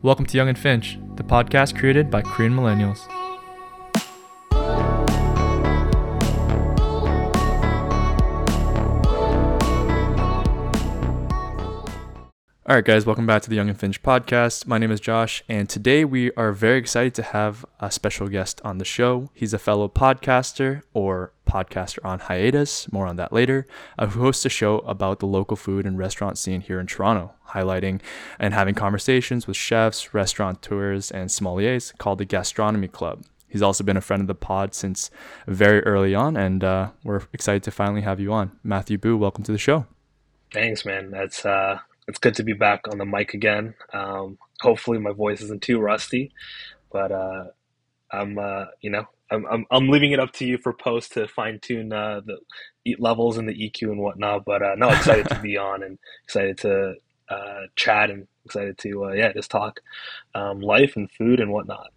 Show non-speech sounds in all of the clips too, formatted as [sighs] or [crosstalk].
Welcome to Yonge and Finch, the podcast created by Korean millennials. All right, guys, welcome back to the Yonge and Finch podcast. My name is Josh, and today we are very excited to have a special guest on the show. He's a fellow podcaster or podcaster on hiatus, more on that later, uh, who hosts a show about the local food and restaurant scene here in Toronto, highlighting and having conversations with chefs, restaurateurs, and sommeliers called the Gastronomy Club. He's also been a friend of the pod since very early on, and uh, we're excited to finally have you on. Matthew Boo, welcome to the show. Thanks, man. That's uh, it's good to be back on the mic again. Um, hopefully, my voice isn't too rusty, but uh, I'm, uh, you know, I'm, I'm, I'm leaving it up to you for post to fine tune uh, the levels and the EQ and whatnot. But uh, no, excited to be [laughs] on and excited to uh, chat and excited to uh, yeah just talk um, life and food and whatnot.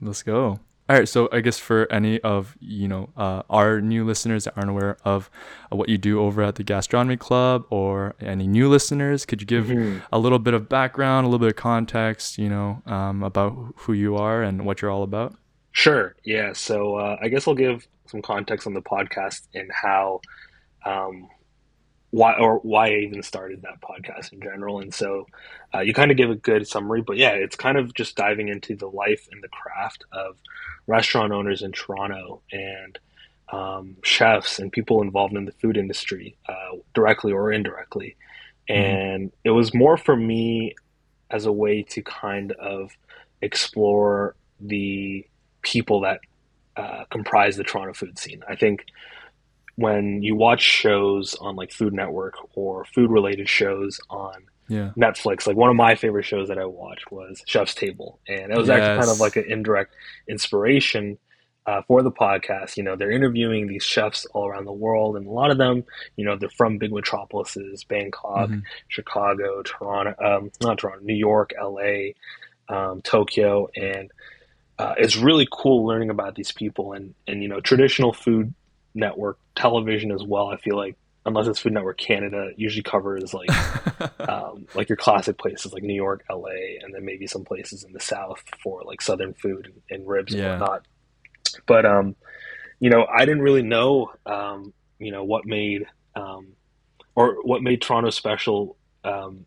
Let's go. All right, so I guess for any of you know uh, our new listeners that aren't aware of uh, what you do over at the Gastronomy Club, or any new listeners, could you give mm-hmm. a little bit of background, a little bit of context, you know, um, about who you are and what you're all about? Sure. Yeah. So uh, I guess I'll give some context on the podcast and how um, why or why I even started that podcast in general. And so uh, you kind of give a good summary, but yeah, it's kind of just diving into the life and the craft of restaurant owners in Toronto and um, chefs and people involved in the food industry, uh, directly or indirectly. Mm-hmm. And it was more for me as a way to kind of explore the people that uh, comprise the Toronto food scene. I think when you watch shows on like Food Network or food related shows on yeah. Netflix, like one of my favorite shows that I watched was Chef's Table, and it was yes. actually kind of like an indirect inspiration uh, for the podcast. You know, they're interviewing these chefs all around the world, and a lot of them, you know, they're from big metropolises: Bangkok, mm-hmm. Chicago, Toronto, um, not Toronto, New York, L.A., um, Tokyo, and uh, it's really cool learning about these people and and you know traditional food network television as well. I feel like unless it's Food Network Canada, usually covers like [laughs] um, like your classic places like New York, LA, and then maybe some places in the South for like Southern food and, and ribs yeah. and whatnot. But um, you know, I didn't really know um, you know what made um, or what made Toronto special. Um,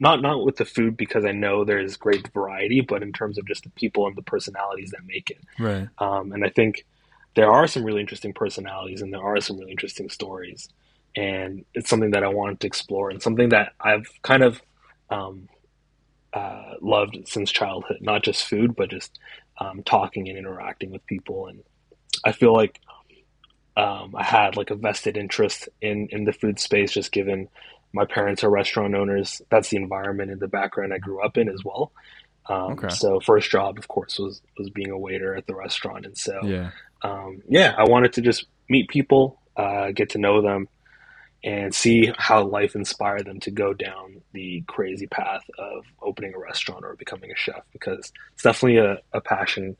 not not with the food because I know there's great variety, but in terms of just the people and the personalities that make it. Right. Um, and I think there are some really interesting personalities and there are some really interesting stories. And it's something that I wanted to explore and something that I've kind of um, uh, loved since childhood, not just food, but just um, talking and interacting with people. And I feel like um, I had like a vested interest in, in the food space, just given my parents are restaurant owners. That's the environment and the background I grew up in as well. Um, okay. So first job, of course, was was being a waiter at the restaurant, and so yeah, um, yeah, I wanted to just meet people, uh, get to know them, and see how life inspired them to go down the crazy path of opening a restaurant or becoming a chef. Because it's definitely a, a passion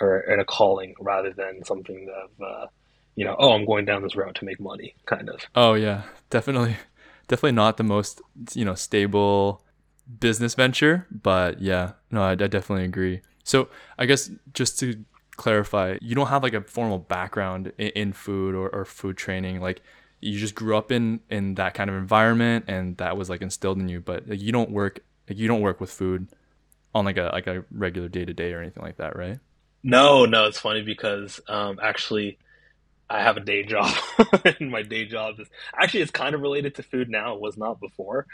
or and a calling rather than something of uh, you know, oh, I'm going down this route to make money, kind of. Oh yeah, definitely, [laughs] definitely not the most you know stable business venture, but yeah, no, I, I definitely agree. So I guess just to clarify, you don't have like a formal background in, in food or, or food training. Like you just grew up in in that kind of environment, and that was like instilled in you. But like, you don't work like you don't work with food on like a like a regular day to day or anything like that, right? No, no, it's funny because um, actually I have a day job, [laughs] and my day job is actually it's kind of related to food now. It was not before,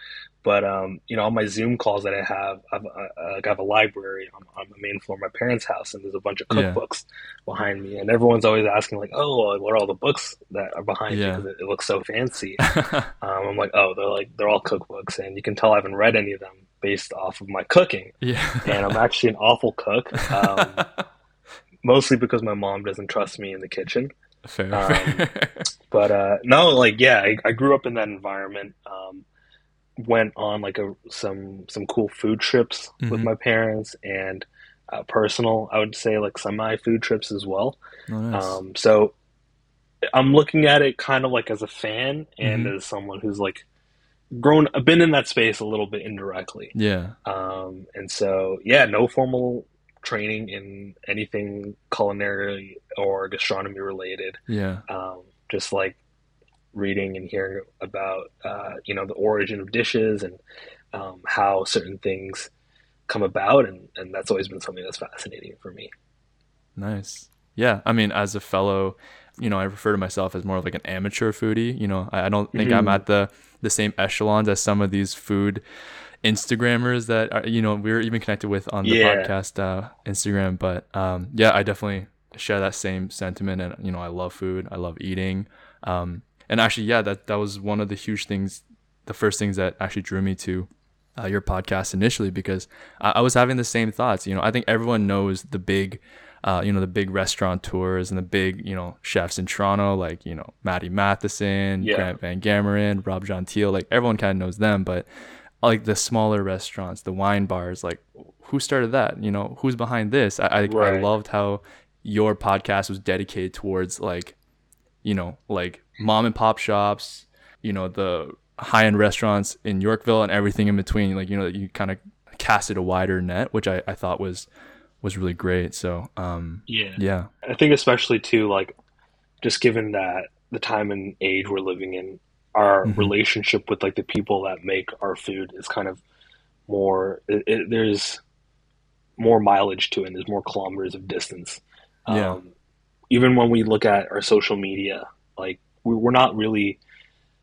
but um, you know, on my Zoom calls that I have, I've, uh, I have a library on, on, the main floor of my parents' house, and there's a bunch of cookbooks yeah. behind me, and everyone's always asking like, "Oh, what are all the books that are behind yeah. you?" Because it, it, looks so fancy. [laughs] um, I'm like, "Oh, they're like they're all cookbooks," and you can tell I haven't read any of them based off of my cooking. Yeah, [laughs] and I'm actually an awful cook. Um, mostly because my mom doesn't trust me in the kitchen. Fair. Um, [laughs] but uh, no, like yeah, I, I, grew up in that environment. Um, went on like a some some cool food trips mm-hmm. with my parents and uh, personal, I would say like semi food trips as well. Nice. um, so I'm looking at it kind of like as a fan and mm-hmm. as someone who's like grown, been in that space a little bit indirectly. Yeah. Um, and so, yeah, no formal training in anything culinary or gastronomy related. Yeah. Um, just like reading and hearing about, uh, you know, the origin of dishes and um, how certain things come about. And, and that's always been something that's fascinating for me. Nice. Yeah. I mean, as a fellow, you know, I refer to myself as more of like an amateur foodie. You know, I, I don't think I'm Mhm. at the the same echelons as some of these food Instagrammers that are, you know we're even connected with on the Yeah. podcast uh, Instagram. But um, yeah, I definitely share that same sentiment, and you know, I love food, I love eating, um, and actually, yeah, that that was one of the huge things, the first things that actually drew me to uh, your podcast initially because I, I was having the same thoughts. You know, I think everyone knows the big, uh, you know, the big restaurateurs and the big, you know, chefs in Toronto, like you know, Matty Matheson, Yeah. Grant Van Gameren, Rob Gentile. Like everyone kind of knows them, but like the smaller restaurants, the wine bars, like who started that? You know, who's behind this? I I, I loved how your podcast was dedicated towards like, you know, like mom and pop shops, you know, the high end restaurants in Yorkville and everything in between. Like, you know, that you kind of casted a wider net, which I, I thought was was really great. So um Yeah. yeah. I think especially too, like just given that the time and age we're living in, our Mhm. relationship with like the people that make our food is kind of more. It, it, there's more mileage to it. and There's more kilometers of distance. Yeah. Um, even when we look at our social media, like we, we're not really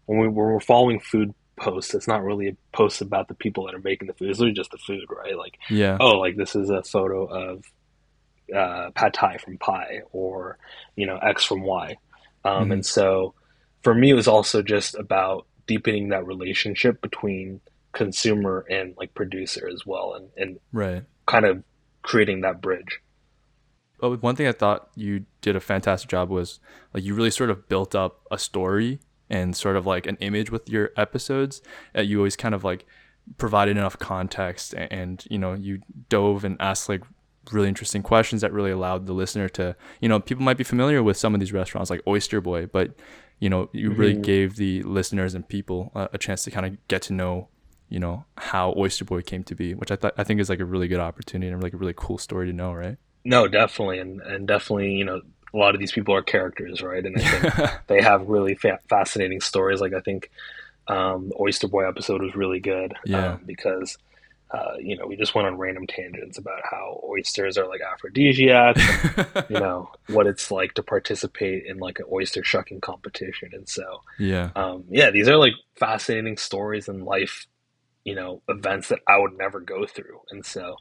when we when we're following food posts. It's not really a post about the people that are making the food. It's really just the food, right? Like Yeah. oh, like this is a photo of uh, pad thai from Pai or you know X from Y, um, Mhm. and so for me it was also just about deepening that relationship between consumer and like producer as well, and and Right. kind of creating that bridge. But one thing I thought you did a fantastic job was like you really sort of built up a story and sort of like an image with your episodes. That you always kind of like provided enough context and, and you know you dove and asked like really interesting questions that really allowed the listener to you know people might be familiar with some of these restaurants like Oyster Boy, but you know you really Mhm. gave the listeners and people a, a chance to kind of get to know you know how Oyster Boy came to be, which I thought I think is like a really good opportunity and like a really cool story to know, right? No, definitely, and and definitely, you know, a lot of these people are characters, right? And I think [laughs] they have really fa- fascinating stories. Like I think um, the Oyster Boy episode was really good, Yeah. um, because uh, you know we just went on random tangents about how oysters are like aphrodisiacs, and, [laughs] you know what it's like to participate in like an oyster shucking competition, and so yeah. um, yeah, these are like fascinating stories and life, you know, events that I would never go through, and so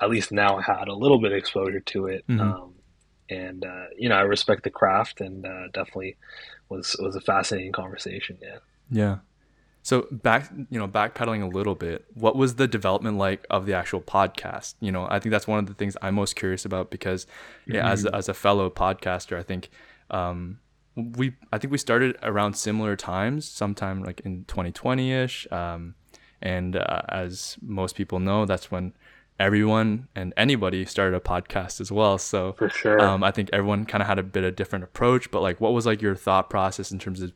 at least now I had a little bit of exposure to it, Mhm. um, and uh, you know I respect the craft, and uh, definitely was was a fascinating conversation. Yeah. Yeah. So back, you know, backpedaling a little bit, what was the development like of the actual podcast? You know, I think that's one of the things I'm most curious about because, yeah, as as a fellow podcaster, I think um, we I think we started around similar times, sometime like in 2020 ish, um, and uh, as most people know, that's when everyone and anybody started a podcast as well. So For sure. um, I think everyone kind of had a bit of different approach, but like, what was like your thought process in terms of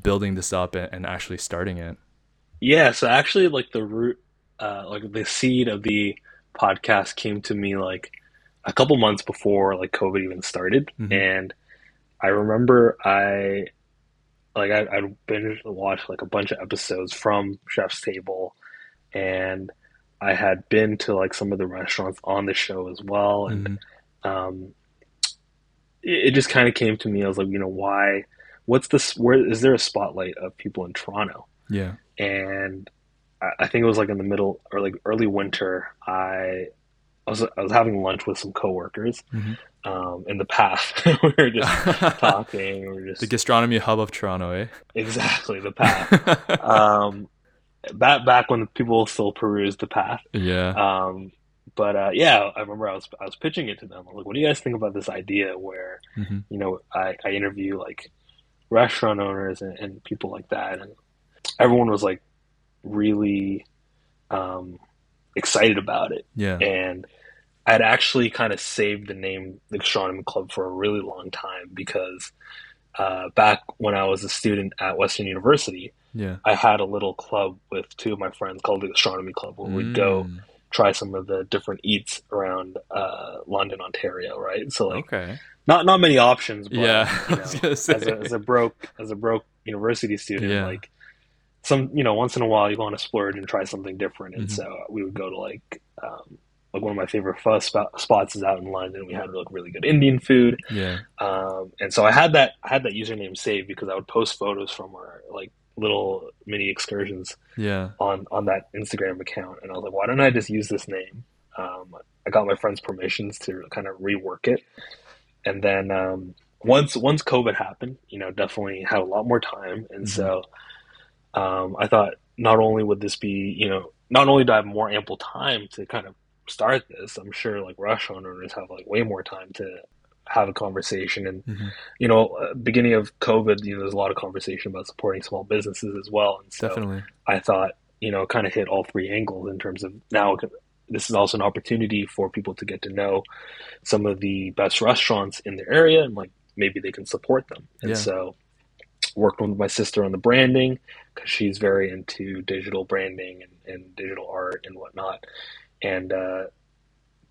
building this up and, and actually starting it? Yeah, so actually, like the root, uh, like the seed of the podcast came to me like a couple months before like COVID even started, Mhm. and I remember I like I I binge watched like a bunch of episodes from Chef's Table, and I had been to like some of the restaurants on the show as well, and Mhm. um, it, it just kind of came to me. I was like, you know, why? What's this? Where is there a spotlight of people in Toronto? Yeah. and I, I think it was like in the middle or like early winter. I I was I was having lunch with some coworkers Mhm. um, in the path. [laughs] we were just [laughs] talking. We were just the gastronomy hub of Toronto, eh? exactly the path. [laughs] um, back back when people still perused the path. yeah. Um, but uh, yeah, I remember I was I was pitching it to them. I was like, "What do you guys think about this idea where hmm you know I, I interview like restaurant owners and, and people like that, and everyone was like really um, excited about it. Yeah. And I'd actually kind of saved the name the Gastronomy Club for a really long time because uh, back when I was a student at Western University, Yeah. I had a little club with two of my friends called the Gastronomy Club, where we'd go Mm, try some of the different eats around uh, London, Ontario, right? So like okay. not not many options, but Yeah. [laughs] you know, as a as a broke as a broke university student, Yeah. like some you know once in a while you want to splurge and try something different, and Mhm. so we would go to like um, like one of my favorite pho spot, spots is out in London. We had like really good Indian food, yeah. um, and so I had that I had that username saved because I would post photos from our like little mini excursions Yeah. on on that Instagram account, and I was like, why don't I just use this name? Um, I got my friend's permissions to kind of rework it, and then um, once once COVID happened, you know, definitely had a lot more time, and Mhm. so um, I thought not only would this be, you know, not only do I have more ample time to kind of start this, I'm sure like restaurant owners have like way more time to have a conversation and hmm you know uh, beginning of covid you know there's a lot of conversation about supporting small businesses as well and so Definitely. I thought, you know, kind of hit all three angles in terms of now this is also an opportunity for people to get to know some of the best restaurants in their area and like maybe they can support them. And Yeah. so worked with my sister on the branding because she's very into digital branding and, and digital art and whatnot. And uh,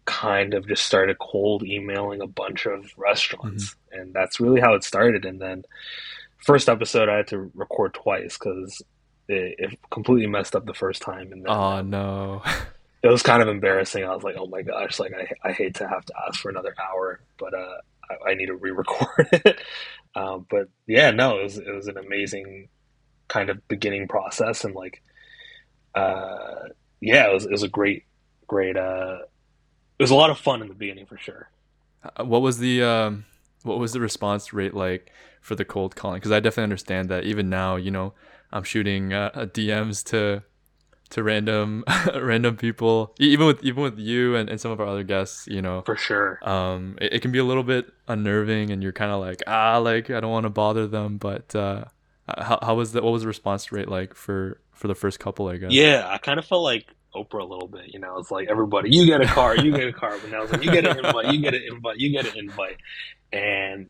kind of just started cold emailing a bunch of restaurants. And that's really how it started. And then first episode I had to record twice because it, it completely messed up the first time, and then Oh no. it was kind of embarrassing. I was like, "Oh my gosh!" Like I, I hate to have to ask for another hour, but uh, I, I need to re-record [laughs] it. um, but yeah, no, it was it was an amazing kind of beginning process, and like, uh, yeah, it was it was a great, great. Uh, it was a lot of fun in the beginning for sure. Uh, What was the um what was the response rate like for the cold calling? Because I definitely understand that even now, you know, I'm shooting uh, uh, DMs to to random [laughs] random people, even with even with you and, and some of our other guests, you know. For sure. Um, it, it can be a little bit unnerving, and you're kind of like, ah, like I don't want to bother them. But uh, how how was the what was the response rate like for for the first couple? I guess. Yeah, I kind of felt like Oprah a little bit. You know, it's like everybody, you get a car, you get a car, but now it's like you get an invite, you get an invite, you get an invite, and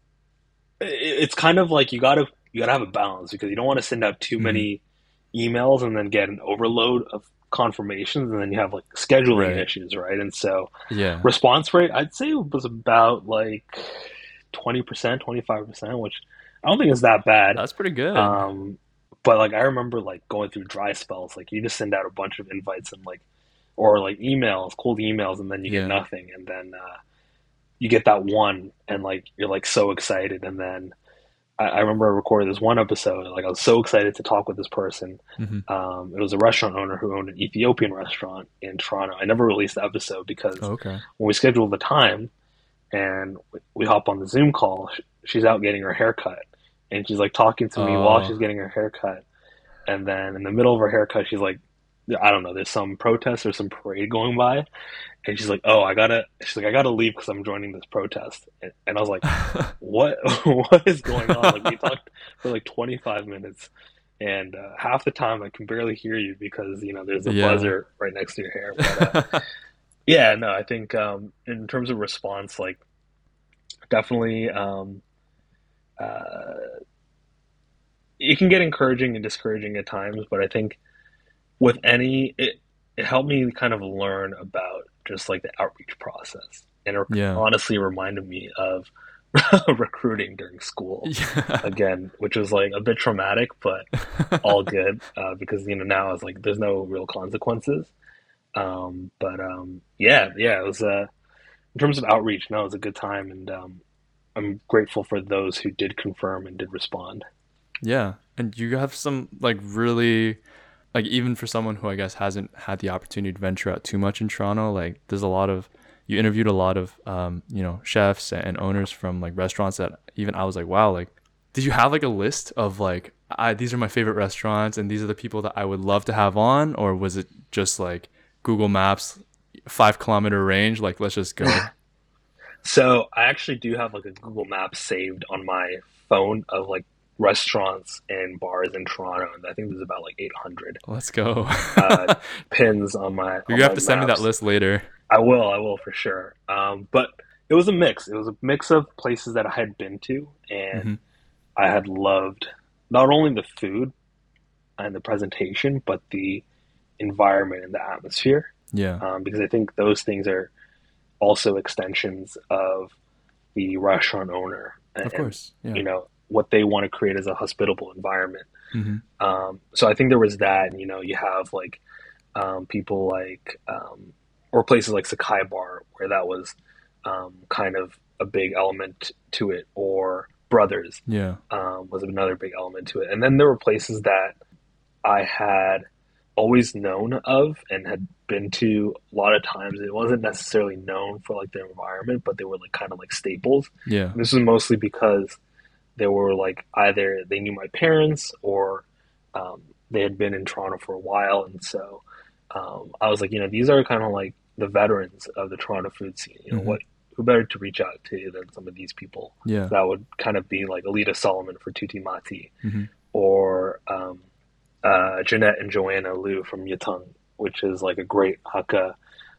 it, it's kind of like you gotta you gotta have a balance because you don't want to send out too Mhm. many emails and then get an overload of confirmations, and then you have like scheduling Right. issues, right? And so Yeah. response rate, I'd say it was about like twenty percent, twenty five percent, which I don't think is that bad. That's pretty good. Um, but like I remember like going through dry spells, like you just send out a bunch of invites and like, or like emails, cold emails, and then you Yeah. get nothing, and then uh, you get that one, and like you're like so excited, and then I, I remember I recorded this one episode, like I was so excited to talk with this person. Mhm. Um, it was a restaurant owner who owned an Ethiopian restaurant in Toronto. I never released the episode because Oh, okay. when we scheduled the time and we- we hop on the Zoom call, she's out getting her haircut. And she's like talking to me while Oh. she's getting her haircut. And then in the middle of her haircut, she's like, I don't know, there's some protest or some parade going by. And she's like, oh, I gotta, she's like, I gotta leave because I'm joining this protest. And, and I was like, [laughs] what, [laughs] what is going on? Like we talked for like 25 minutes. And uh, half the time I can barely hear you because, you know, there's a Yeah. buzzer right next to your hair. But, uh, [laughs] yeah, no, I think um, in terms of response, like definitely, um, uh, it can get encouraging and discouraging at times, but I think with any, it it helped me kind of learn about just like the outreach process, and it yeah. honestly reminded me of [laughs] recruiting during school [laughs] Yeah. again, which was like a bit traumatic, but all good [laughs] uh, because you know now it's like there's no real consequences. Um, but um, yeah, yeah, it was uh, in terms of outreach. No, it was a good time, and um, I'm grateful for those who did confirm and did respond. Yeah, and you have some like really like even for someone who I guess hasn't had the opportunity to venture out too much in Toronto, like there's a lot of you interviewed a lot of um, you know, chefs and owners from like restaurants that even I was like, wow, like did you have like a list of like I these are my favorite restaurants and these are the people that I would love to have on or was it just like Google Maps 5 kilometer range like let's just go. [laughs] So I actually do have like a Google Map saved on my phone of like restaurants and bars in Toronto, and I think there's about like 800 let's go. uh, [laughs] pins on my. You're gonna have to send me that list later. I will, I will for sure. Um, but it was a mix. It was a mix of places that I had been to and Mhm. I had loved not only the food, and the presentation, but the environment and the atmosphere. Yeah. Um, because I think those things are also extensions of the restaurant owner. And, of course. Yeah. You know, what they want to create as a hospitable environment. hmm Um, so I think there was that. You know, you have like um, people like, um, or places like Sakai Bar, where that was um, kind of a big element to it, or Brothers Yeah. um, was another big element to it. And then there were places that I had always known of and had been to a lot of times. It wasn't necessarily known for like their environment, but they were like kind of like staples. Yeah. This was mostly because they were like either they knew my parents or um, they had been in Toronto for a while, and so um, I was like, you know, these are kind of like the veterans of the Toronto food scene. You know, Mhm. what who better to reach out to than some of these people? Yeah. That would kind of be like Alida Solomon for Tutti Matti, Mhm. or um, uh, Jeanette and Joanna Liu from Yueh Tung, which is like a great Hakka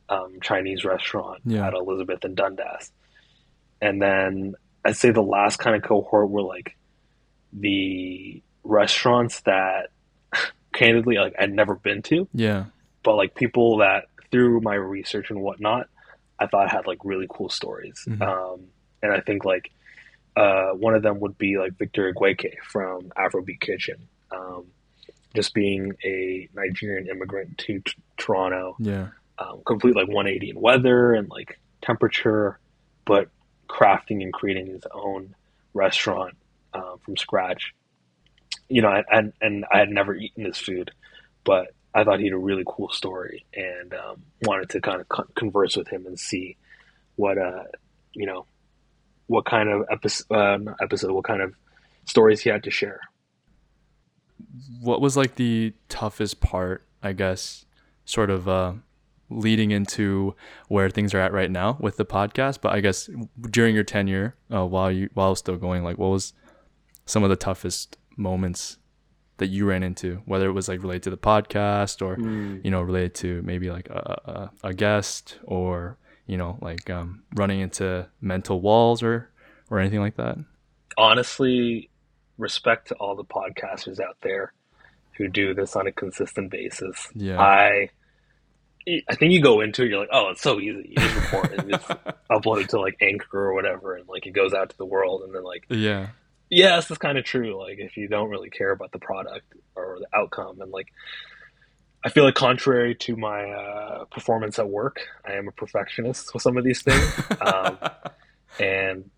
um, Chinese restaurant Yeah. at Elizabeth and Dundas. And then I'd say the last kind of cohort were like the restaurants that [laughs] candidly like I'd never been to, Yeah. but like people that through my research and whatnot, I thought had like really cool stories. Mhm. Um, and I think like uh, one of them would be like Victor Igueke from Afrobeat Kitchen. Um, just being a Nigerian immigrant to t- Toronto, Yeah. um, complete like 180 in weather and like temperature, but crafting and creating his own restaurant um, from scratch. You know, and and I had never eaten this food, but I thought he had a really cool story and um, wanted to kind of con- converse with him and see what uh you know what kind of episode uh, episode what kind of stories he had to share. What was like the toughest part, I guess, sort of uh, leading into where things are at right now with the podcast? But I guess during your tenure, uh, while you while still going, like what was some of the toughest moments that you ran into, whether it was like related to the podcast or you know related to maybe like a, a, a guest or you know like um, running into mental walls or or anything like that? honestly, respect to all the podcasters out there who do this on a consistent basis. Yeah. I I think you go into it, you're like, oh, it's so easy. You just record it and just [laughs] upload it to like Anchor or whatever, and like it goes out to the world, and then like, yeah. yes, it's kind of true. Like if you don't really care about the product or the outcome, and like. I feel like, contrary to my uh, performance at work, I am a perfectionist with some of these things. [laughs] Um, and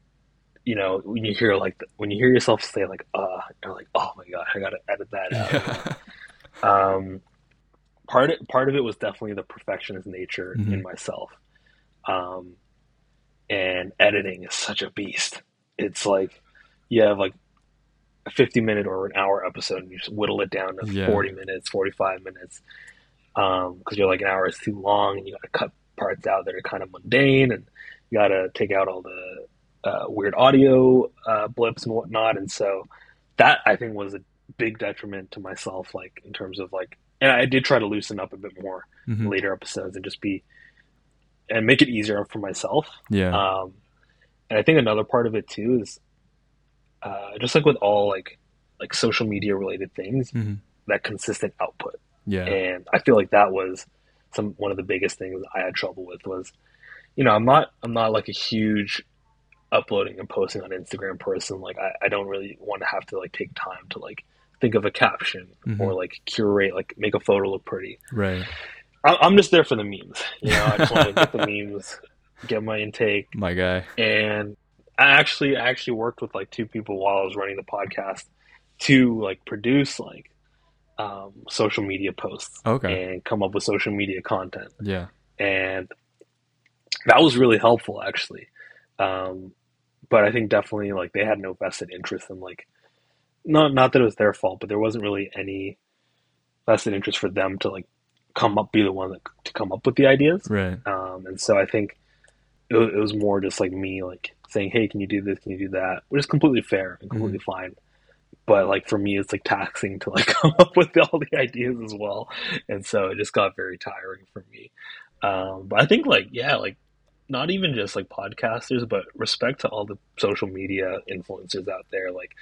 you know when you hear like when you hear yourself say like uh you're like oh my god i gotta edit that out yeah. [laughs] um part of, part of it was definitely the perfectionist nature Mhm. in myself um and editing is such a beast it's like you have like a 50 minute or an hour episode and you just whittle it down to Yeah. 40 minutes 45 minutes um because you're like an hour is too long and you gotta cut parts out that are kind of mundane and you gotta take out all the uh, weird audio uh, blips and whatnot and so that i think was a big detriment to myself like in terms of like and i did try to loosen up a bit more in Mhm. later episodes and just be and make it easier for myself Yeah. um, and I think another part of it too is uh, just like with all like like social media related things, Mhm. that consistent output. Yeah. And I feel like that was some one of the biggest things I had trouble with was, you know, I'm not I'm not like a huge uploading and posting on Instagram person. Like I, I don't really want to have to like take time to like think of a caption Mhm. or like curate like make a photo look pretty. Right. I- I'm just there for the memes. You know, I just want to get the [laughs] memes, get my intake, My guy. and I actually I actually worked with like two people while I was running the podcast to like produce like um, social media posts Okay. and come up with social media content, Yeah. and that was really helpful actually. Um, but I think definitely like they had no vested interest in like not not that it was their fault, but there wasn't really any vested interest for them to like come up be the one that, to come up with the ideas. Right. Um, and so I think it was, it was more just like me like saying, "Hey, can you do this? Can you do that?" Which is completely fair and completely fine. But like for me, it's like taxing to like [laughs] come up with all the ideas as well, and so it just got very tiring for me. Um, but I think like yeah, like not even just like podcasters, but respect to all the social media influencers out there. Like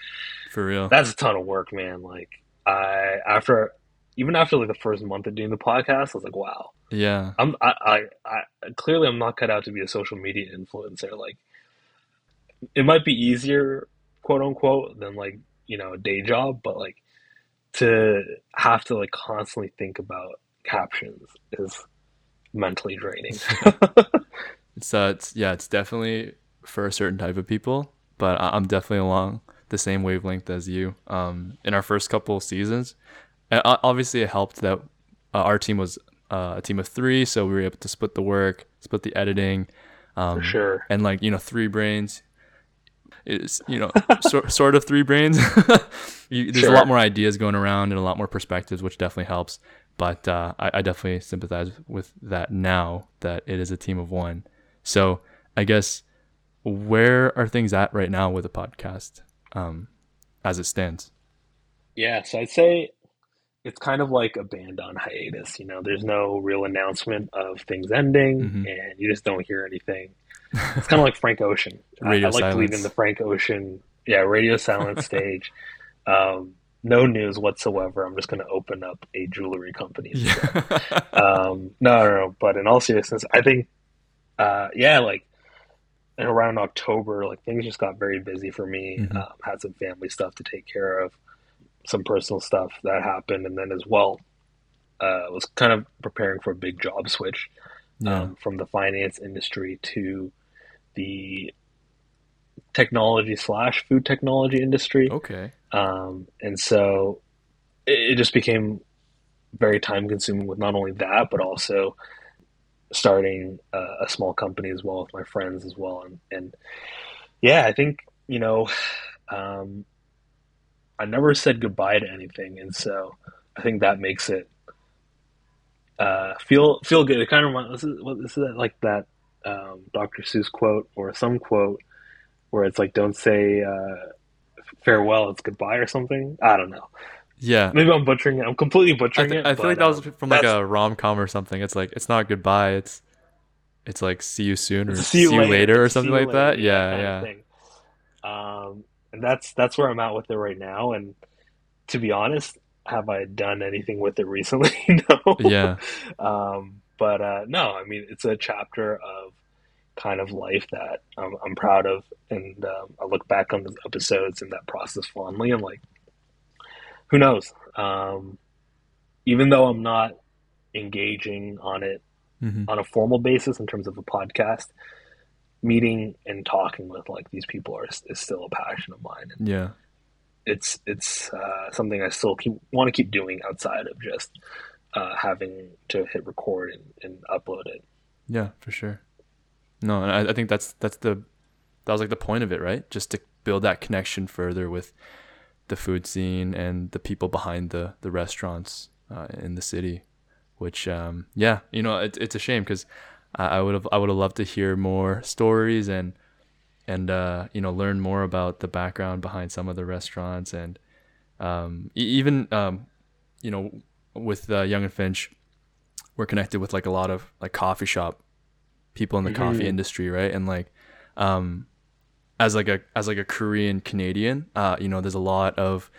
For real. that's a ton of work, man. Like I after even after like the first month of doing the podcast, I was like, wow, Yeah. I'm I, I, I clearly I'm not cut out to be a social media influencer. Like it might be easier, quote unquote, than like, you know, a day job, but like to have to like constantly think about captions is mentally draining. [laughs] [laughs] Uh, it's yeah, it's definitely for a certain type of people, but I'm definitely along the same wavelength as you. Um, in our first couple of seasons, obviously it helped that uh, our team was uh, a team of three, so we were able to split the work, split the editing, um, For sure. and like you know, three brains is you know [laughs] sort sort of three brains. [laughs] you, there's a lot more ideas going around and a lot more perspectives, which definitely helps. But uh, I, I definitely sympathize with that now that it is a team of one. So I guess where are things at right now with the podcast um, as it stands? Yeah, so I'd say it's kind of like a band on hiatus. You know, there's no real announcement of things ending, Mhm. and you just don't hear anything. It's kind of like Frank Ocean. Radio I, I like to leave in the Frank Ocean, yeah, radio silence [laughs] stage. Um, no news whatsoever. I'm just going to open up a jewelry company. Yeah. Um, no, no, no. But in all seriousness, I think, uh, yeah, like and around October, like things just got very busy for me. Mhm. Um, had some family stuff to take care of, some personal stuff that happened, and then as well, uh, was kind of preparing for a big job switch yeah. um, from the finance industry to the technology slash food technology industry. Okay. Um, and so it, it just became very time consuming with not only that, but also starting a, a small company as well with my friends as well. And, and yeah, I think, you know, um, I never said goodbye to anything. And so I think that makes it uh, feel feel good. It kind of reminds, this is, this is like that um, Dr. Seuss quote or some quote where it's like, don't say, uh, farewell, it's goodbye or something. I don't know. Yeah. Maybe I'm butchering it. I'm completely I, butchering th- it. I feel like that was from like a rom com or something. It's like it's not goodbye. It's it's like see you soon or it's a see you later or something like later, that. Yeah, yeah. Um, and that's that's where I'm at with it right now. And to be honest, have I done anything with it recently? [laughs] no. Yeah. Um, but uh, no, I mean it's a chapter of kind of life that I'm, I'm proud of, and um, I look back on the episodes and that process fondly. and like, who knows? Um, even though I'm not engaging on it hmm on a formal basis in terms of a podcast, meeting and talking with like these people are is still a passion of mine, and Yeah. it's it's uh, something I still keep want to keep doing outside of just uh, having to hit record and, and upload it. Yeah, for sure. No, and I, I think that's that's the that was like the point of it, right? Just to build that connection further with the food scene and the people behind the the restaurants uh, in the city. Which, um, yeah, you know, it, it's a shame because I, would have I would have loved to hear more stories and and uh, you know learn more about the background behind some of the restaurants and um, e- even um, you know with uh, Yonge and Finch, we're connected with like a lot of like coffee shop people in the coffee Mhm. industry, right? And like, um, as like a as like a Korean Canadian, uh, you know, there's a lot of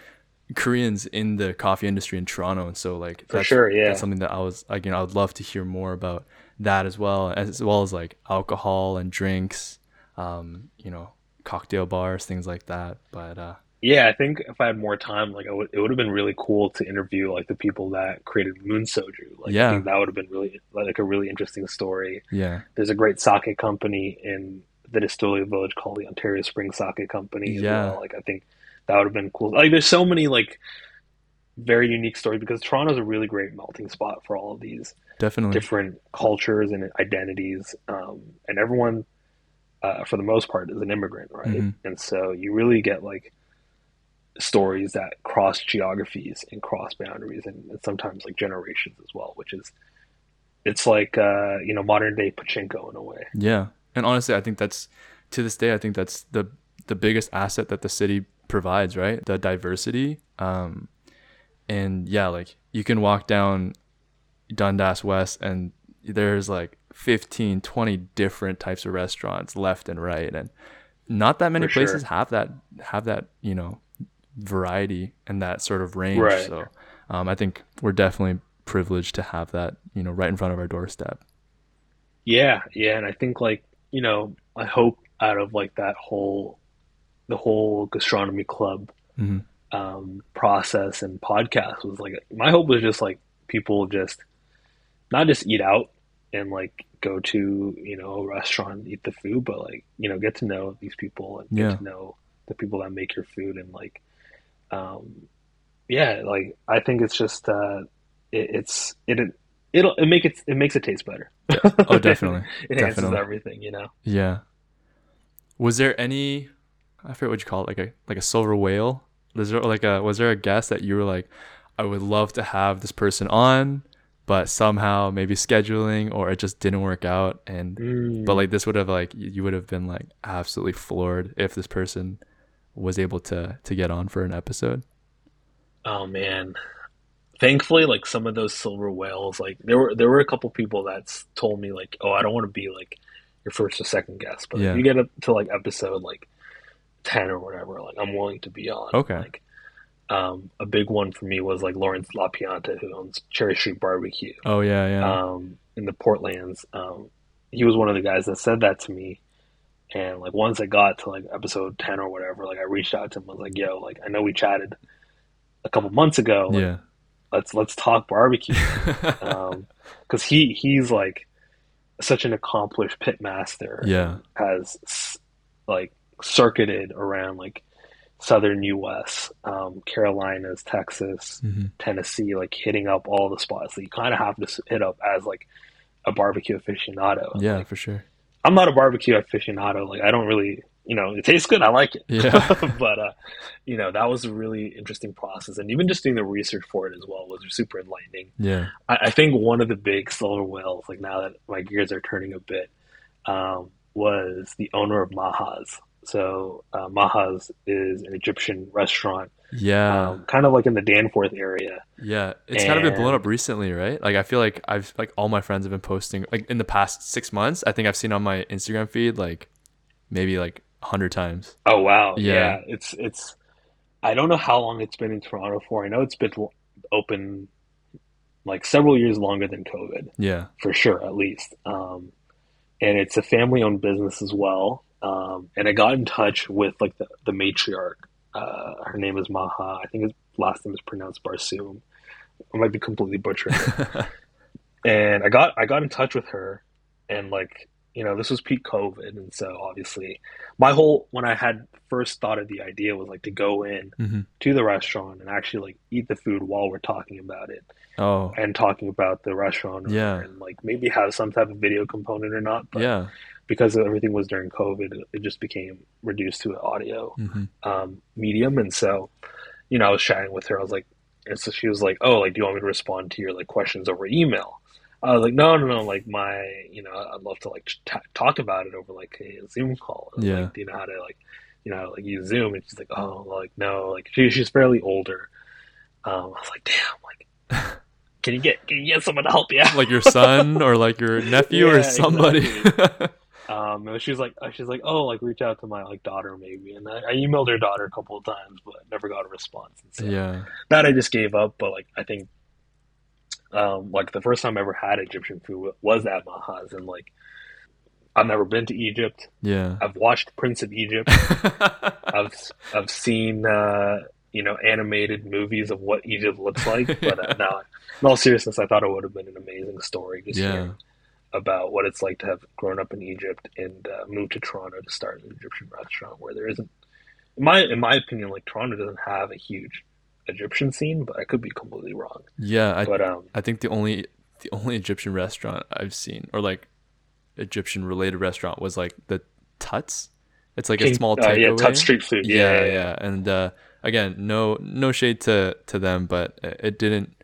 Koreans in the coffee industry in Toronto, and so like For that's, sure, yeah. that's something that I was like, you know, I would love to hear more about that as well, as well as like alcohol and drinks, um, you know, cocktail bars, things like that. But uh, Yeah, I think if I had more time, like would, it would have been really cool to interview like the people that created Moon Soju. Like Yeah. I think that would have been really like a really interesting story. yeah, There's a great sake company in the Distillery Village called the Ontario Spring Sake Company Yeah. well. Like I think that would have been cool. Like there's so many like very unique stories because Toronto's a really great melting spot for all of these definitely. different cultures and identities, um, and everyone, uh, for the most part, is an immigrant, right? Mhm. And so you really get like stories that cross geographies and cross boundaries, and, and sometimes like generations as well, which is it's like uh, you know modern day pachinko in a way. Yeah, and honestly, I think that's to this day, I think that's the the biggest asset that the city provides, right? The diversity. Um, and yeah, like you can walk down Dundas West and there's like 15, 20 different types of restaurants left and right, and not that many For sure. places have that have that you know variety and that sort of range. Right. So um, I think we're definitely privileged to have that, you know, right in front of our doorstep. Yeah, yeah, and I think like, you know, I hope out of like that whole the whole gastronomy club hmm um process and podcast was like my hope was just like people just not just eat out and like go to, you know, a restaurant and eat the food, but like, you know, get to know these people and get Yeah. to know the people that make your food and like um yeah, like I think it's just uh it, it's it it'll it make it it makes it taste better. Oh, [laughs] definitely. it enhances Definitely. everything, you know. Yeah. Was there any I forget what you call it, like a like a silver whale? Was there like a was there a guest that you were like, I would love to have this person on, but somehow maybe scheduling or it just didn't work out and Mm. but like this would have like you would have been like absolutely floored if this person was able to to get on for an episode. Oh man. Thankfully, like some of those silver whales, like there were there were a couple people that's told me like, oh, I don't want to be like your first or second guest, but Yeah. if you get up to like episode like ten or whatever, like I'm willing to be on. Okay. Like, um, a big one for me was like Lawrence LaPianta, who owns Cherry Street Barbecue, Oh yeah, yeah. um, in the Portlands. Um, he was one of the guys that said that to me. And like once I got to like episode ten or whatever, like I reached out to him. I was like, "Yo, like I know we chatted a couple months ago. Like, yeah. Let's let's talk barbecue. [laughs] Um because he he's like such an accomplished pit master yeah. has like circuited around like southern us um carolinas texas hmm tennessee like hitting up all the spots that you kind of have to hit up as like a barbecue aficionado. Yeah, like, for sure. i'm not a barbecue aficionado. Like i don't really you know it tastes good i like it Yeah. [laughs] but uh you know that was a really interesting process and even just doing the research for it as well was super enlightening Yeah. I, I think one of the big silver whales, like now that my gears are turning a bit, um, was the owner of Maha's. So uh, Maha's is an Egyptian restaurant, Yeah. um, kind of like in the Danforth area. Yeah, it's kind of been blown up recently, right? Like I feel like I've like all my friends have been posting like in the past six months. I think I've seen on my Instagram feed like maybe like hundred times. Oh wow, Yeah. yeah. It's it's. I don't know how long it's been in Toronto for. I know it's been open like several years longer than COVID. Yeah, for sure, at least. Um, and it's a family-owned business as well. Um, and I got in touch with like the, the matriarch. Uh, her name is Maha. I think his last name is pronounced Barsoom. I might be completely butchering [laughs] and I got I got in touch with her, and like you know this was peak COVID, and so obviously my whole when I had first thought of the idea was like to go in hmm to the restaurant and actually like eat the food while we're talking about it Oh, and talking about the restaurant Yeah. and like maybe have some type of video component or not but yeah. because everything was during covid it- just became reduced to an audio hmm um, medium and so you know i was chatting with her. I was like and so she was like oh like do you want me to respond to your like questions over email i was like no no no like my you know i'd love to like t- talk about it over like a zoom call Yeah. like, do you know how to like you know like use zoom and she's like oh like no like she, she's fairly older um, i was like damn like [laughs] can you get can you get someone to help you out Like your son [laughs] or like your nephew or Yeah, somebody. [laughs] Um, and she's like, she's like, oh, like reach out to my like daughter maybe. And I, I emailed her daughter a couple of times, but never got a response. And so yeah. that I just gave up. But like, I think, um, like the first time I ever had Egyptian food was at Maha's, and like, I've never been to Egypt. Yeah. I've watched Prince of Egypt. [laughs] I've I've seen uh, you know animated movies of what Egypt looks like. But uh, [laughs] no, in all seriousness, I thought it would have been an amazing story. Just yeah. about what it's like to have grown up in Egypt and uh, moved to Toronto to start an Egyptian restaurant where there isn't, in my in my opinion, like Toronto doesn't have a huge Egyptian scene, but I could be completely wrong. Yeah. I But um, I think the only the only Egyptian restaurant I've seen or like Egyptian related restaurant was like the Tuts. It's like a King- small uh, yeah, takeaway. Tut Street Food, yeah, yeah, yeah, yeah. And uh, again, no no shade to to them, but it it didn't.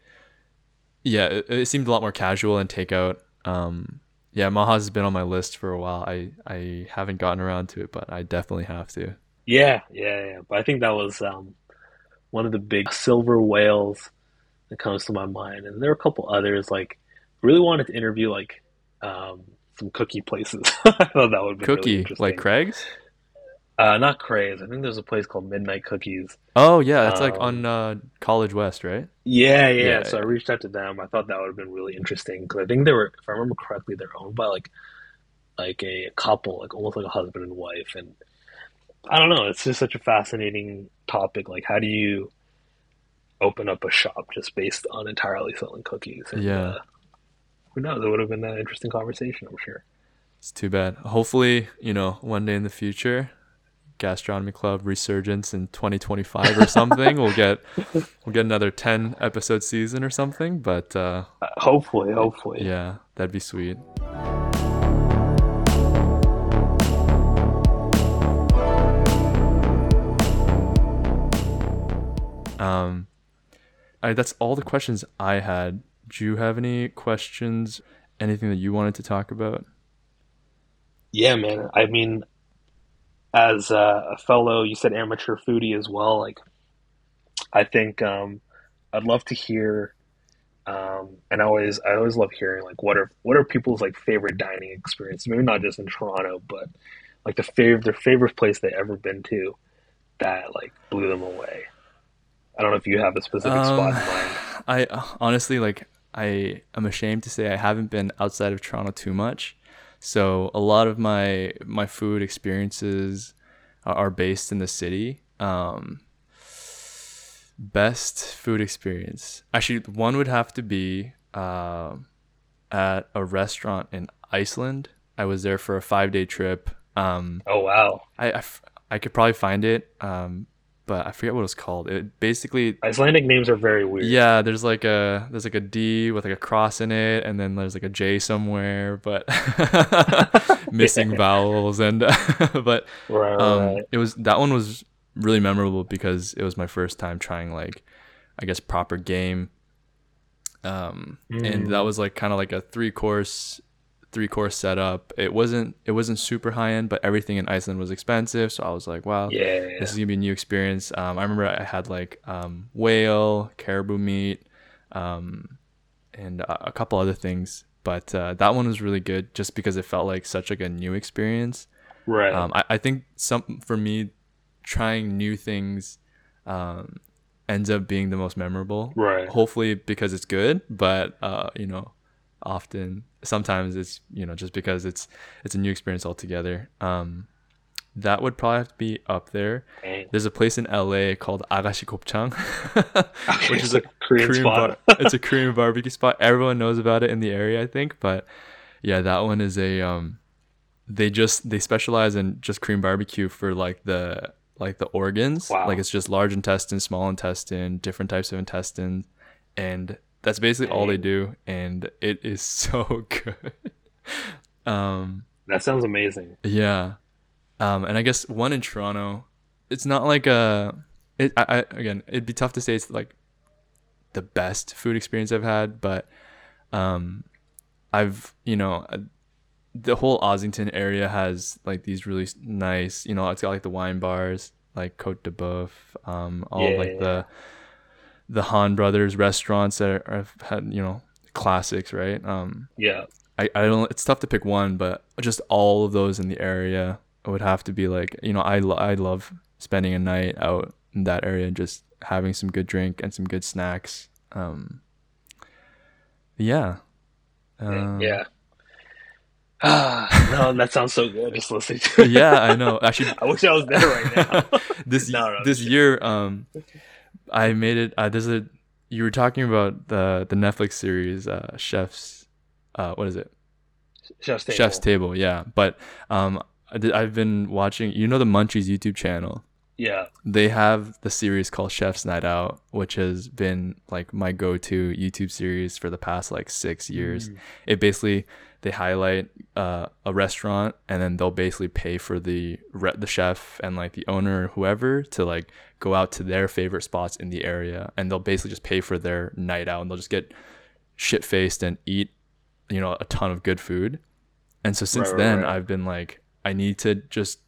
Yeah, it, it seemed a lot more casual and takeout. Um, yeah, Maha's has been on my list for a while. I I haven't gotten around to it, but I definitely have to. yeah, yeah, yeah. But I think that was um, one of the big silver whales that comes to my mind, and there are a couple others. Like, really wanted to interview like um, some cookie places. [laughs] I thought that would be really Cookie interesting. like Craig's. Uh, not Craig's. I think there's a place called Midnight Cookies. Oh yeah, it's like Um, on uh, College West, right? yeah, yeah. Yeah, So I reached out to them. I thought that would have been really interesting because I think they were, if I remember correctly, they're owned by like like a couple, like almost like a husband and wife. And I don't know. It's just such a fascinating topic. Like, how do you open up a shop just based on entirely selling cookies? And Yeah, uh, who knows? It would have been an interesting conversation. I'm sure. it's too bad. Hopefully, you know, one day in the future, Gastronomy Club resurgence in 2025 or something. we'll get [laughs] we'll get another 10 episode season or something. But uh, Uh, hopefully, hopefully. yeah, that'd be sweet. Um, I, that's all the questions I had. Do you have any questions? Anything that you wanted to talk about? Yeah, man. I mean, as a, fellow, you said amateur foodie as well. Like, I think um, I'd love to hear, um, and I always, I always love hearing like what are what are people's like favorite dining experience? Maybe not just in Toronto, but like the favorite their favorite place they ever been to that like blew them away. I don't know if you have a specific spot Um, in mind. I uh, honestly like I am ashamed to say I haven't been outside of Toronto too much. So a lot of my my food experiences are, based in the city. Um, best food experience. Actually, one would have to be um at a restaurant in Iceland. I was there for a five day trip. Um, Oh wow, I, I f- I could probably find it, um, but I forget what it's called. It basically Icelandic names are very weird. yeah, there's like a there's like a D with like a cross in it, and then there's like a J somewhere, but [laughs] [laughs] missing Yeah. vowels and [laughs] but Right, um right. it was that one was really memorable because it was my first time trying like I guess proper game. Um and that Mm. was like kind of like a three course three course setup. It wasn't it wasn't super high end, but everything in Iceland was expensive, so I was like, wow, Yeah, this is gonna be a new experience. Um, I remember I had like um, whale, caribou meat, um, and a, a couple other things. But uh, that one was really good, just because it felt like such like a new experience. right. Um, I, I think some for me, trying new things um, ends up being the most memorable. Right. Hopefully because it's good, but uh, you know, often sometimes it's you know just because it's it's a new experience altogether. Um, that would probably have to be up there. Dang. There's a place in LA called Agassi Gopchang, [laughs] Okay, which is a Korean, Korean spot. bar- it's a Korean barbecue spot. Everyone knows about it in the area, I think. But yeah, that one is a um, they just they specialize in just Korean barbecue for like the like the organs. Wow. Like it's just large intestine, small intestine, different types of intestines, and that's basically all they do, and it is [laughs] so good. um, That sounds amazing. yeah. Um, and I guess one in Toronto, it's not like a. It, I, I again, it'd be tough to say it's like the best food experience I've had, but um, I've you know uh, the whole Ossington area has like these really nice, you know, it's got like the wine bars, like Cote de Boeuf, um, all Yeah, like yeah, the the Han Brothers restaurants that are, have had you know classics, right? Um, Yeah. I, I don't it's tough to pick one but just all of those in the area would have to be like you know I, lo- I love spending a night out in that area and just having some good drink and some good snacks um yeah um, yeah. Ah, no, that sounds so good. Just listening to it. yeah I know actually [laughs] I wish I was there right now. [laughs] this [laughs] No, no, this year um I made it uh, there's a you were talking about the the Netflix series uh chefs uh what is it Chef's table. Chef's Table, yeah. But um, I've been watching. You know the Munchies YouTube channel. Yeah. They have the series called Chef's Night Out, which has been like my go-to YouTube series for the past like six years. Mm. It basically they highlight uh, a restaurant and then they'll basically pay for the re- the chef and like the owner or whoever to like go out to their favorite spots in the area and they'll basically just pay for their night out and they'll just get shit faced and eat you know a ton of good food and so since Right, right, then right. i've been like i need to just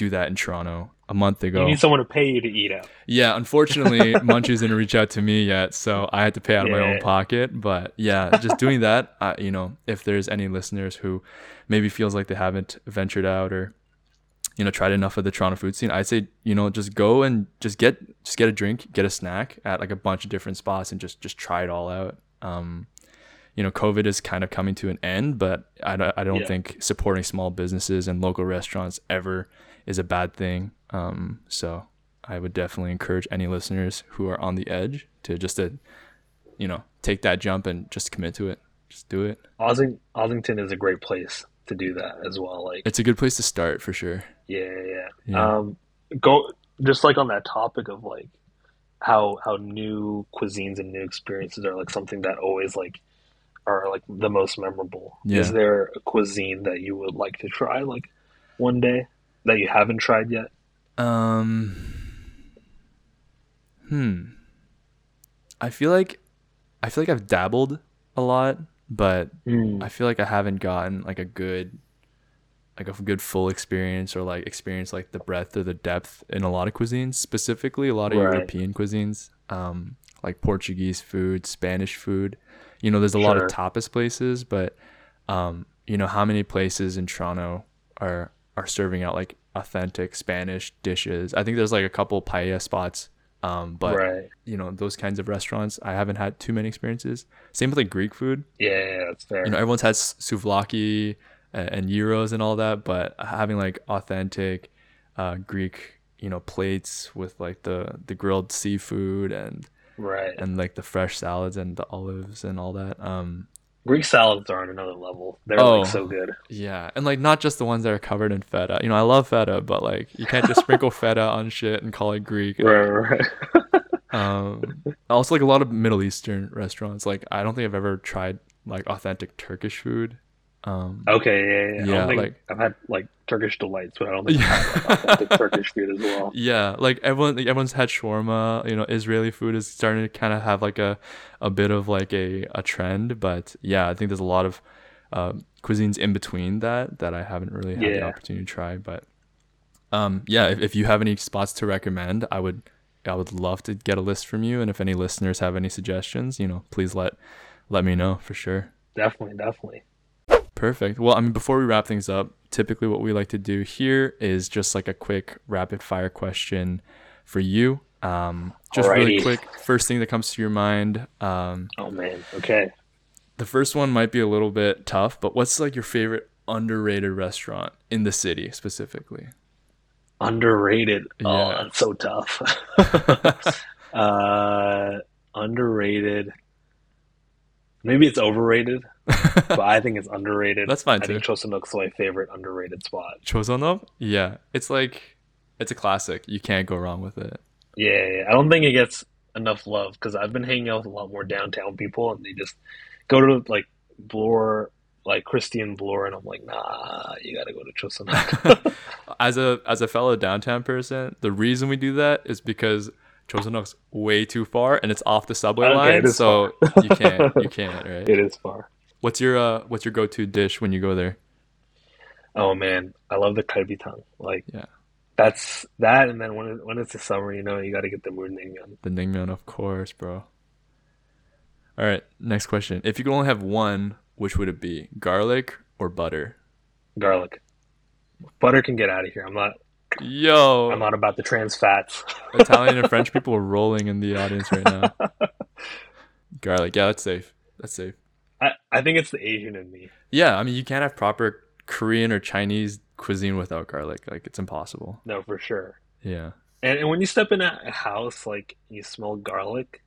do that in toronto a month ago You need someone to pay you to eat out. yeah unfortunately [laughs] munchies didn't reach out to me yet so i had to pay out of my own pocket but yeah just doing [laughs] that uh, you know if there's any listeners who maybe feels like they haven't ventured out or you know tried enough of the Toronto food scene, I'd say you know just go and just get just get a drink, get a snack at like a bunch of different spots, and just just try it all out. Um, you know, COVID is kind of coming to an end, but I don't, I don't Yeah. think supporting small businesses and local restaurants ever is a bad thing. Um, so I would definitely encourage any listeners who are on the edge to just to, you know, take that jump and just commit to it. Just do it. Ossing, Ossington is a great place to do that as well. Like, It's a good place to start for sure. yeah, yeah, yeah. Um, go just like on that topic of like how how new cuisines and new experiences are like something that always like are like the most memorable. Yeah. Is there a cuisine that you would like to try like one day that you haven't tried yet? Um. Hmm. I feel like, I feel like I've dabbled a lot, but I feel like I haven't gotten like a good, like a good full experience or like experience like the breadth or the depth in a lot of cuisines. Specifically, a lot of Right. European cuisines, um, like Portuguese food, Spanish food. You know, there's a lot of tapas places, but um, you know how many places in Toronto are are serving out like authentic Spanish dishes. I think there's like a couple paella spots. Um, but right. you know those kinds of restaurants, I haven't had too many experiences. Same with like Greek food. Yeah, yeah, that's fair. You know, everyone's had souvlaki and, and gyros and all that, but having like authentic uh, Greek, you know, plates with like the the grilled seafood and right. and like the fresh salads and the olives and all that. Um, Greek salads are on another level. They're Oh. like so good. yeah, and like not just the ones that are covered in feta. You know, I love feta, but like you can't just sprinkle [laughs] feta on shit and call it Greek. Right, right. right. [laughs] Um, also like a lot of Middle Eastern restaurants. Like I don't think I've ever tried like authentic Turkish food. Um, Okay, yeah, yeah. I Yeah, don't think like- I've had like Turkish delights, but I don't think I've had like, authentic Turkish food as well. [laughs] yeah, like everyone, like, everyone's had shawarma. You know, Israeli food is starting to kind of have like a, a bit of like a, a trend. But yeah, I think there's a lot of um, cuisines in between that that I haven't really had the opportunity to try. But um, yeah, if, if you have any spots to recommend, I would I would love to get a list from you. And if any listeners have any suggestions, you know, please let let me know for sure. Definitely, definitely. Perfect. Well, I mean, before we wrap things up, typically what we like to do here is just like a quick rapid fire question for you. Um, just really quick, first thing that comes to your mind. Um, Oh man. Okay. the first one might be a little bit tough, but what's like your favorite underrated restaurant in the city specifically? Underrated. Oh, that's so tough. [laughs] [laughs] uh, underrated. Maybe it's overrated, [laughs] but I think it's underrated. That's fine I think too. Chosunok's my favorite underrated spot. Chosono? Yeah, it's like it's a classic. You can't go wrong with it. Yeah, yeah. I don't think it gets enough love because I've been hanging out with a lot more downtown people, and they just go to like Bloor, like Christie and Bloor, and I'm like, nah, you gotta go to Chosunok. [laughs] [laughs] as a as a fellow downtown person, the reason we do that is because Chosunok's way too far and it's off the subway Okay, line, so you can't you can't right. it is far. What's your uh what's your go to dish when you go there? Oh man, I love the kalbitang. Like, Yeah. that's that. And then when it, when it's the summer, you know, you got to get the moonmyeon. The naengmyeon, of course, bro. All right, next question. If you could only have one, which would it be? Garlic or butter? Garlic, butter can get out of here. I'm not. Yo, I'm not about the trans fats. [laughs] Italian and French people are rolling in the audience right now. [laughs] Garlic, yeah, that's safe. That's safe. I I think it's the Asian in me. Yeah, I mean, you can't have proper Korean or Chinese cuisine without garlic. Like, it's impossible. No, for sure. Yeah. And, and when you step in a house, like you smell garlic,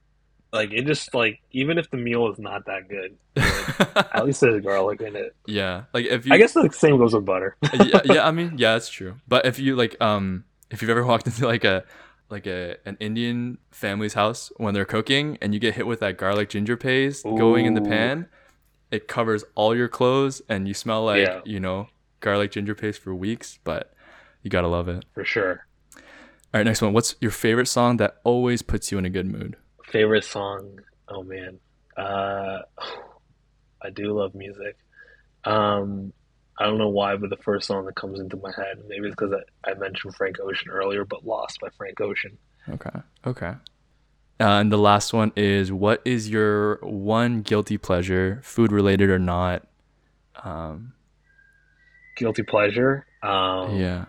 like it just like even if the meal is not that good, [laughs] at least there's garlic in it. yeah. Like, if you. I guess the same goes with butter. [laughs] yeah, yeah, [laughs] I mean, yeah, that's true. But if you, like, um, if you've ever walked into, like, a. Like a an Indian family's house when they're cooking, and you get hit with that garlic ginger paste going in the pan, it covers all your clothes, and you smell like Yeah. you know garlic ginger paste for weeks. But you gotta love it. For sure. All right, next one. What's your favorite song that always puts you in a good mood? Favorite song? Oh man, uh, [sighs] I do love music. Um, I don't know why, but the first song that comes into my head, maybe it's because I, I mentioned Frank Ocean earlier, but Lost by Frank Ocean. Okay. Okay. Uh, and the last one is what is your one guilty pleasure, food related or not? Um, Guilty pleasure. Um, yeah.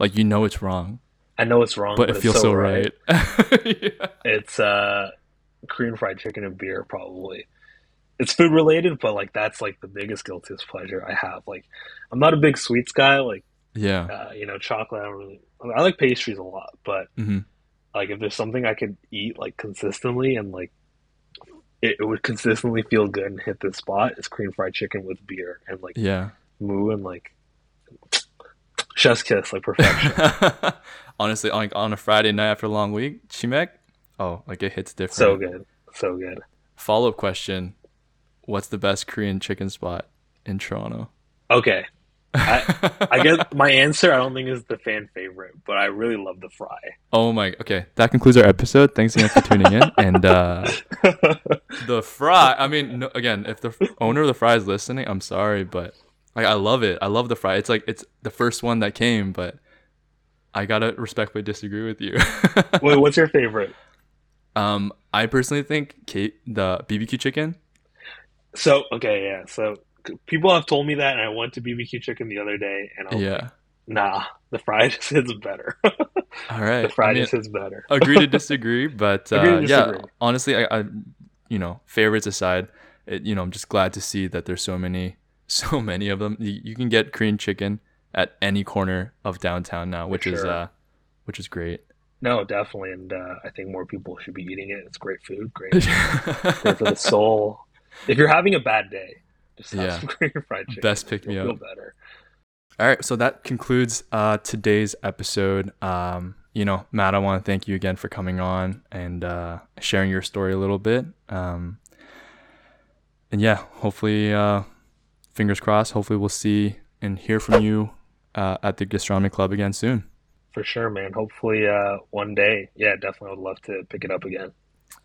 Like you know it's wrong, I know it's wrong, but, but, it feels so, so right. [laughs] yeah. It's uh, Korean fried chicken and beer, probably. It's food related, but like that's like the biggest guiltiest pleasure I have. Like, I'm not a big sweets guy. Like, Yeah. uh, you know, chocolate. I don't really. I, mean, I like pastries a lot, but hmm like if there's something I could eat like consistently and like it, it would consistently feel good and hit the spot, it's Korean fried chicken with beer and like Yeah. moo and like chef's kiss, like perfection. [laughs] Honestly, on, on a Friday night after a long week, chimek, oh, like it hits different. so good, so good. Follow up question: What's the best Korean chicken spot in Toronto? Okay, I, I guess my answer I don't think is the fan favorite, but I really love the fry. Oh my. Okay, that concludes our episode. Thanks again for tuning in. And uh, [laughs] the fry. I mean, no, again, if the owner of the fry is listening, I'm sorry, but like I love it. I love the fry. It's like it's the first one that came, but I gotta respectfully disagree with you. [laughs] Wait, what's your favorite? um, I personally think Kate the BBQ chicken. So okay, yeah. So people have told me that, and I went to BBQ Chicken the other day, and I was like, Yeah. nah, the fried [laughs] hits better. All right. the fried I mean, hits better. agree to [laughs] disagree, but uh, Agree to yeah, honestly, I, I, you know, favorites aside, it, you know, I'm just glad to see that there's so many, [laughs] so many of them. You, you can get Korean chicken at any corner of downtown now, which is, uh, which is great. No, definitely, and uh, I think more people should be eating it. It's great food, great, great for the soul. If you're having a bad day, just have Yeah. some [laughs] Korean fried chicken. Best pick me up. Feel better. All right, so that concludes uh, today's episode. Um, you know, Matt, I want to thank you again for coming on and uh, sharing your story a little bit. Um, and yeah, hopefully, uh, fingers crossed. Hopefully, we'll see and hear from you uh, at the gastronomy club again soon. For sure, man. Hopefully, uh, one day. Yeah, definitely would love to pick it up again.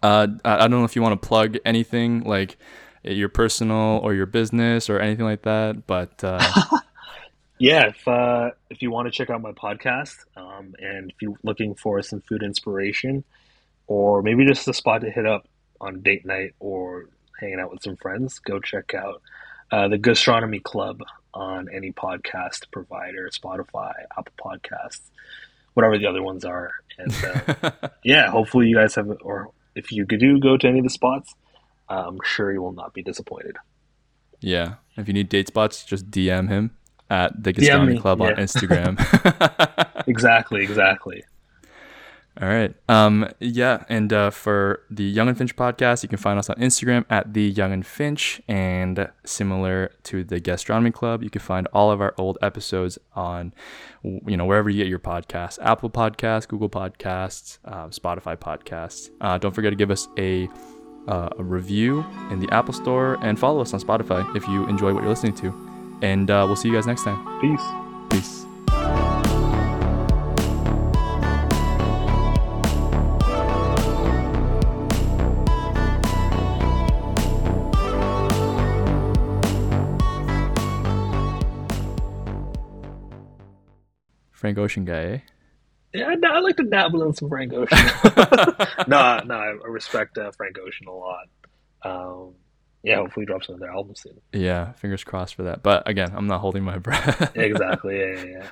Uh, I I don't know if you want to plug anything like your personal or your business or anything like that, but uh, [laughs] Yeah, if uh, if you want to check out my podcast, um, and if you're looking for some food inspiration, or maybe just a spot to hit up on date night or hanging out with some friends, go check out uh, the Gastronomy Club on any podcast provider, Spotify, Apple Podcasts, whatever the other ones are. And uh, [laughs] yeah, hopefully you guys have, or if you do go to any of the spots, I'm sure you will not be disappointed. yeah, if you need date spots, just DM him at the me, club on. [laughs] Instagram. [laughs] Exactly, exactly. All right. Um, yeah, and uh, for the Yonge and Finch podcast, you can find us on Instagram at the Yonge and Finch, and similar to the Gastronomy Club, you can find all of our old episodes on, you know, wherever you get your podcasts: Apple Podcasts, Google Podcasts, uh, Spotify Podcasts. Uh, don't forget to give us a uh, a review in the Apple Store and follow us on Spotify if you enjoy what you're listening to. And uh, we'll see you guys next time. Peace. Peace. Frank Ocean guy, eh? Yeah, no, I like to dabble in some Frank Ocean. [laughs] [laughs] no, no, I respect uh, Frank Ocean a lot. Um, yeah, hopefully he drops another album soon. Yeah, fingers crossed for that. But again, I'm not holding my breath. Exactly. [laughs] Yeah, yeah, yeah.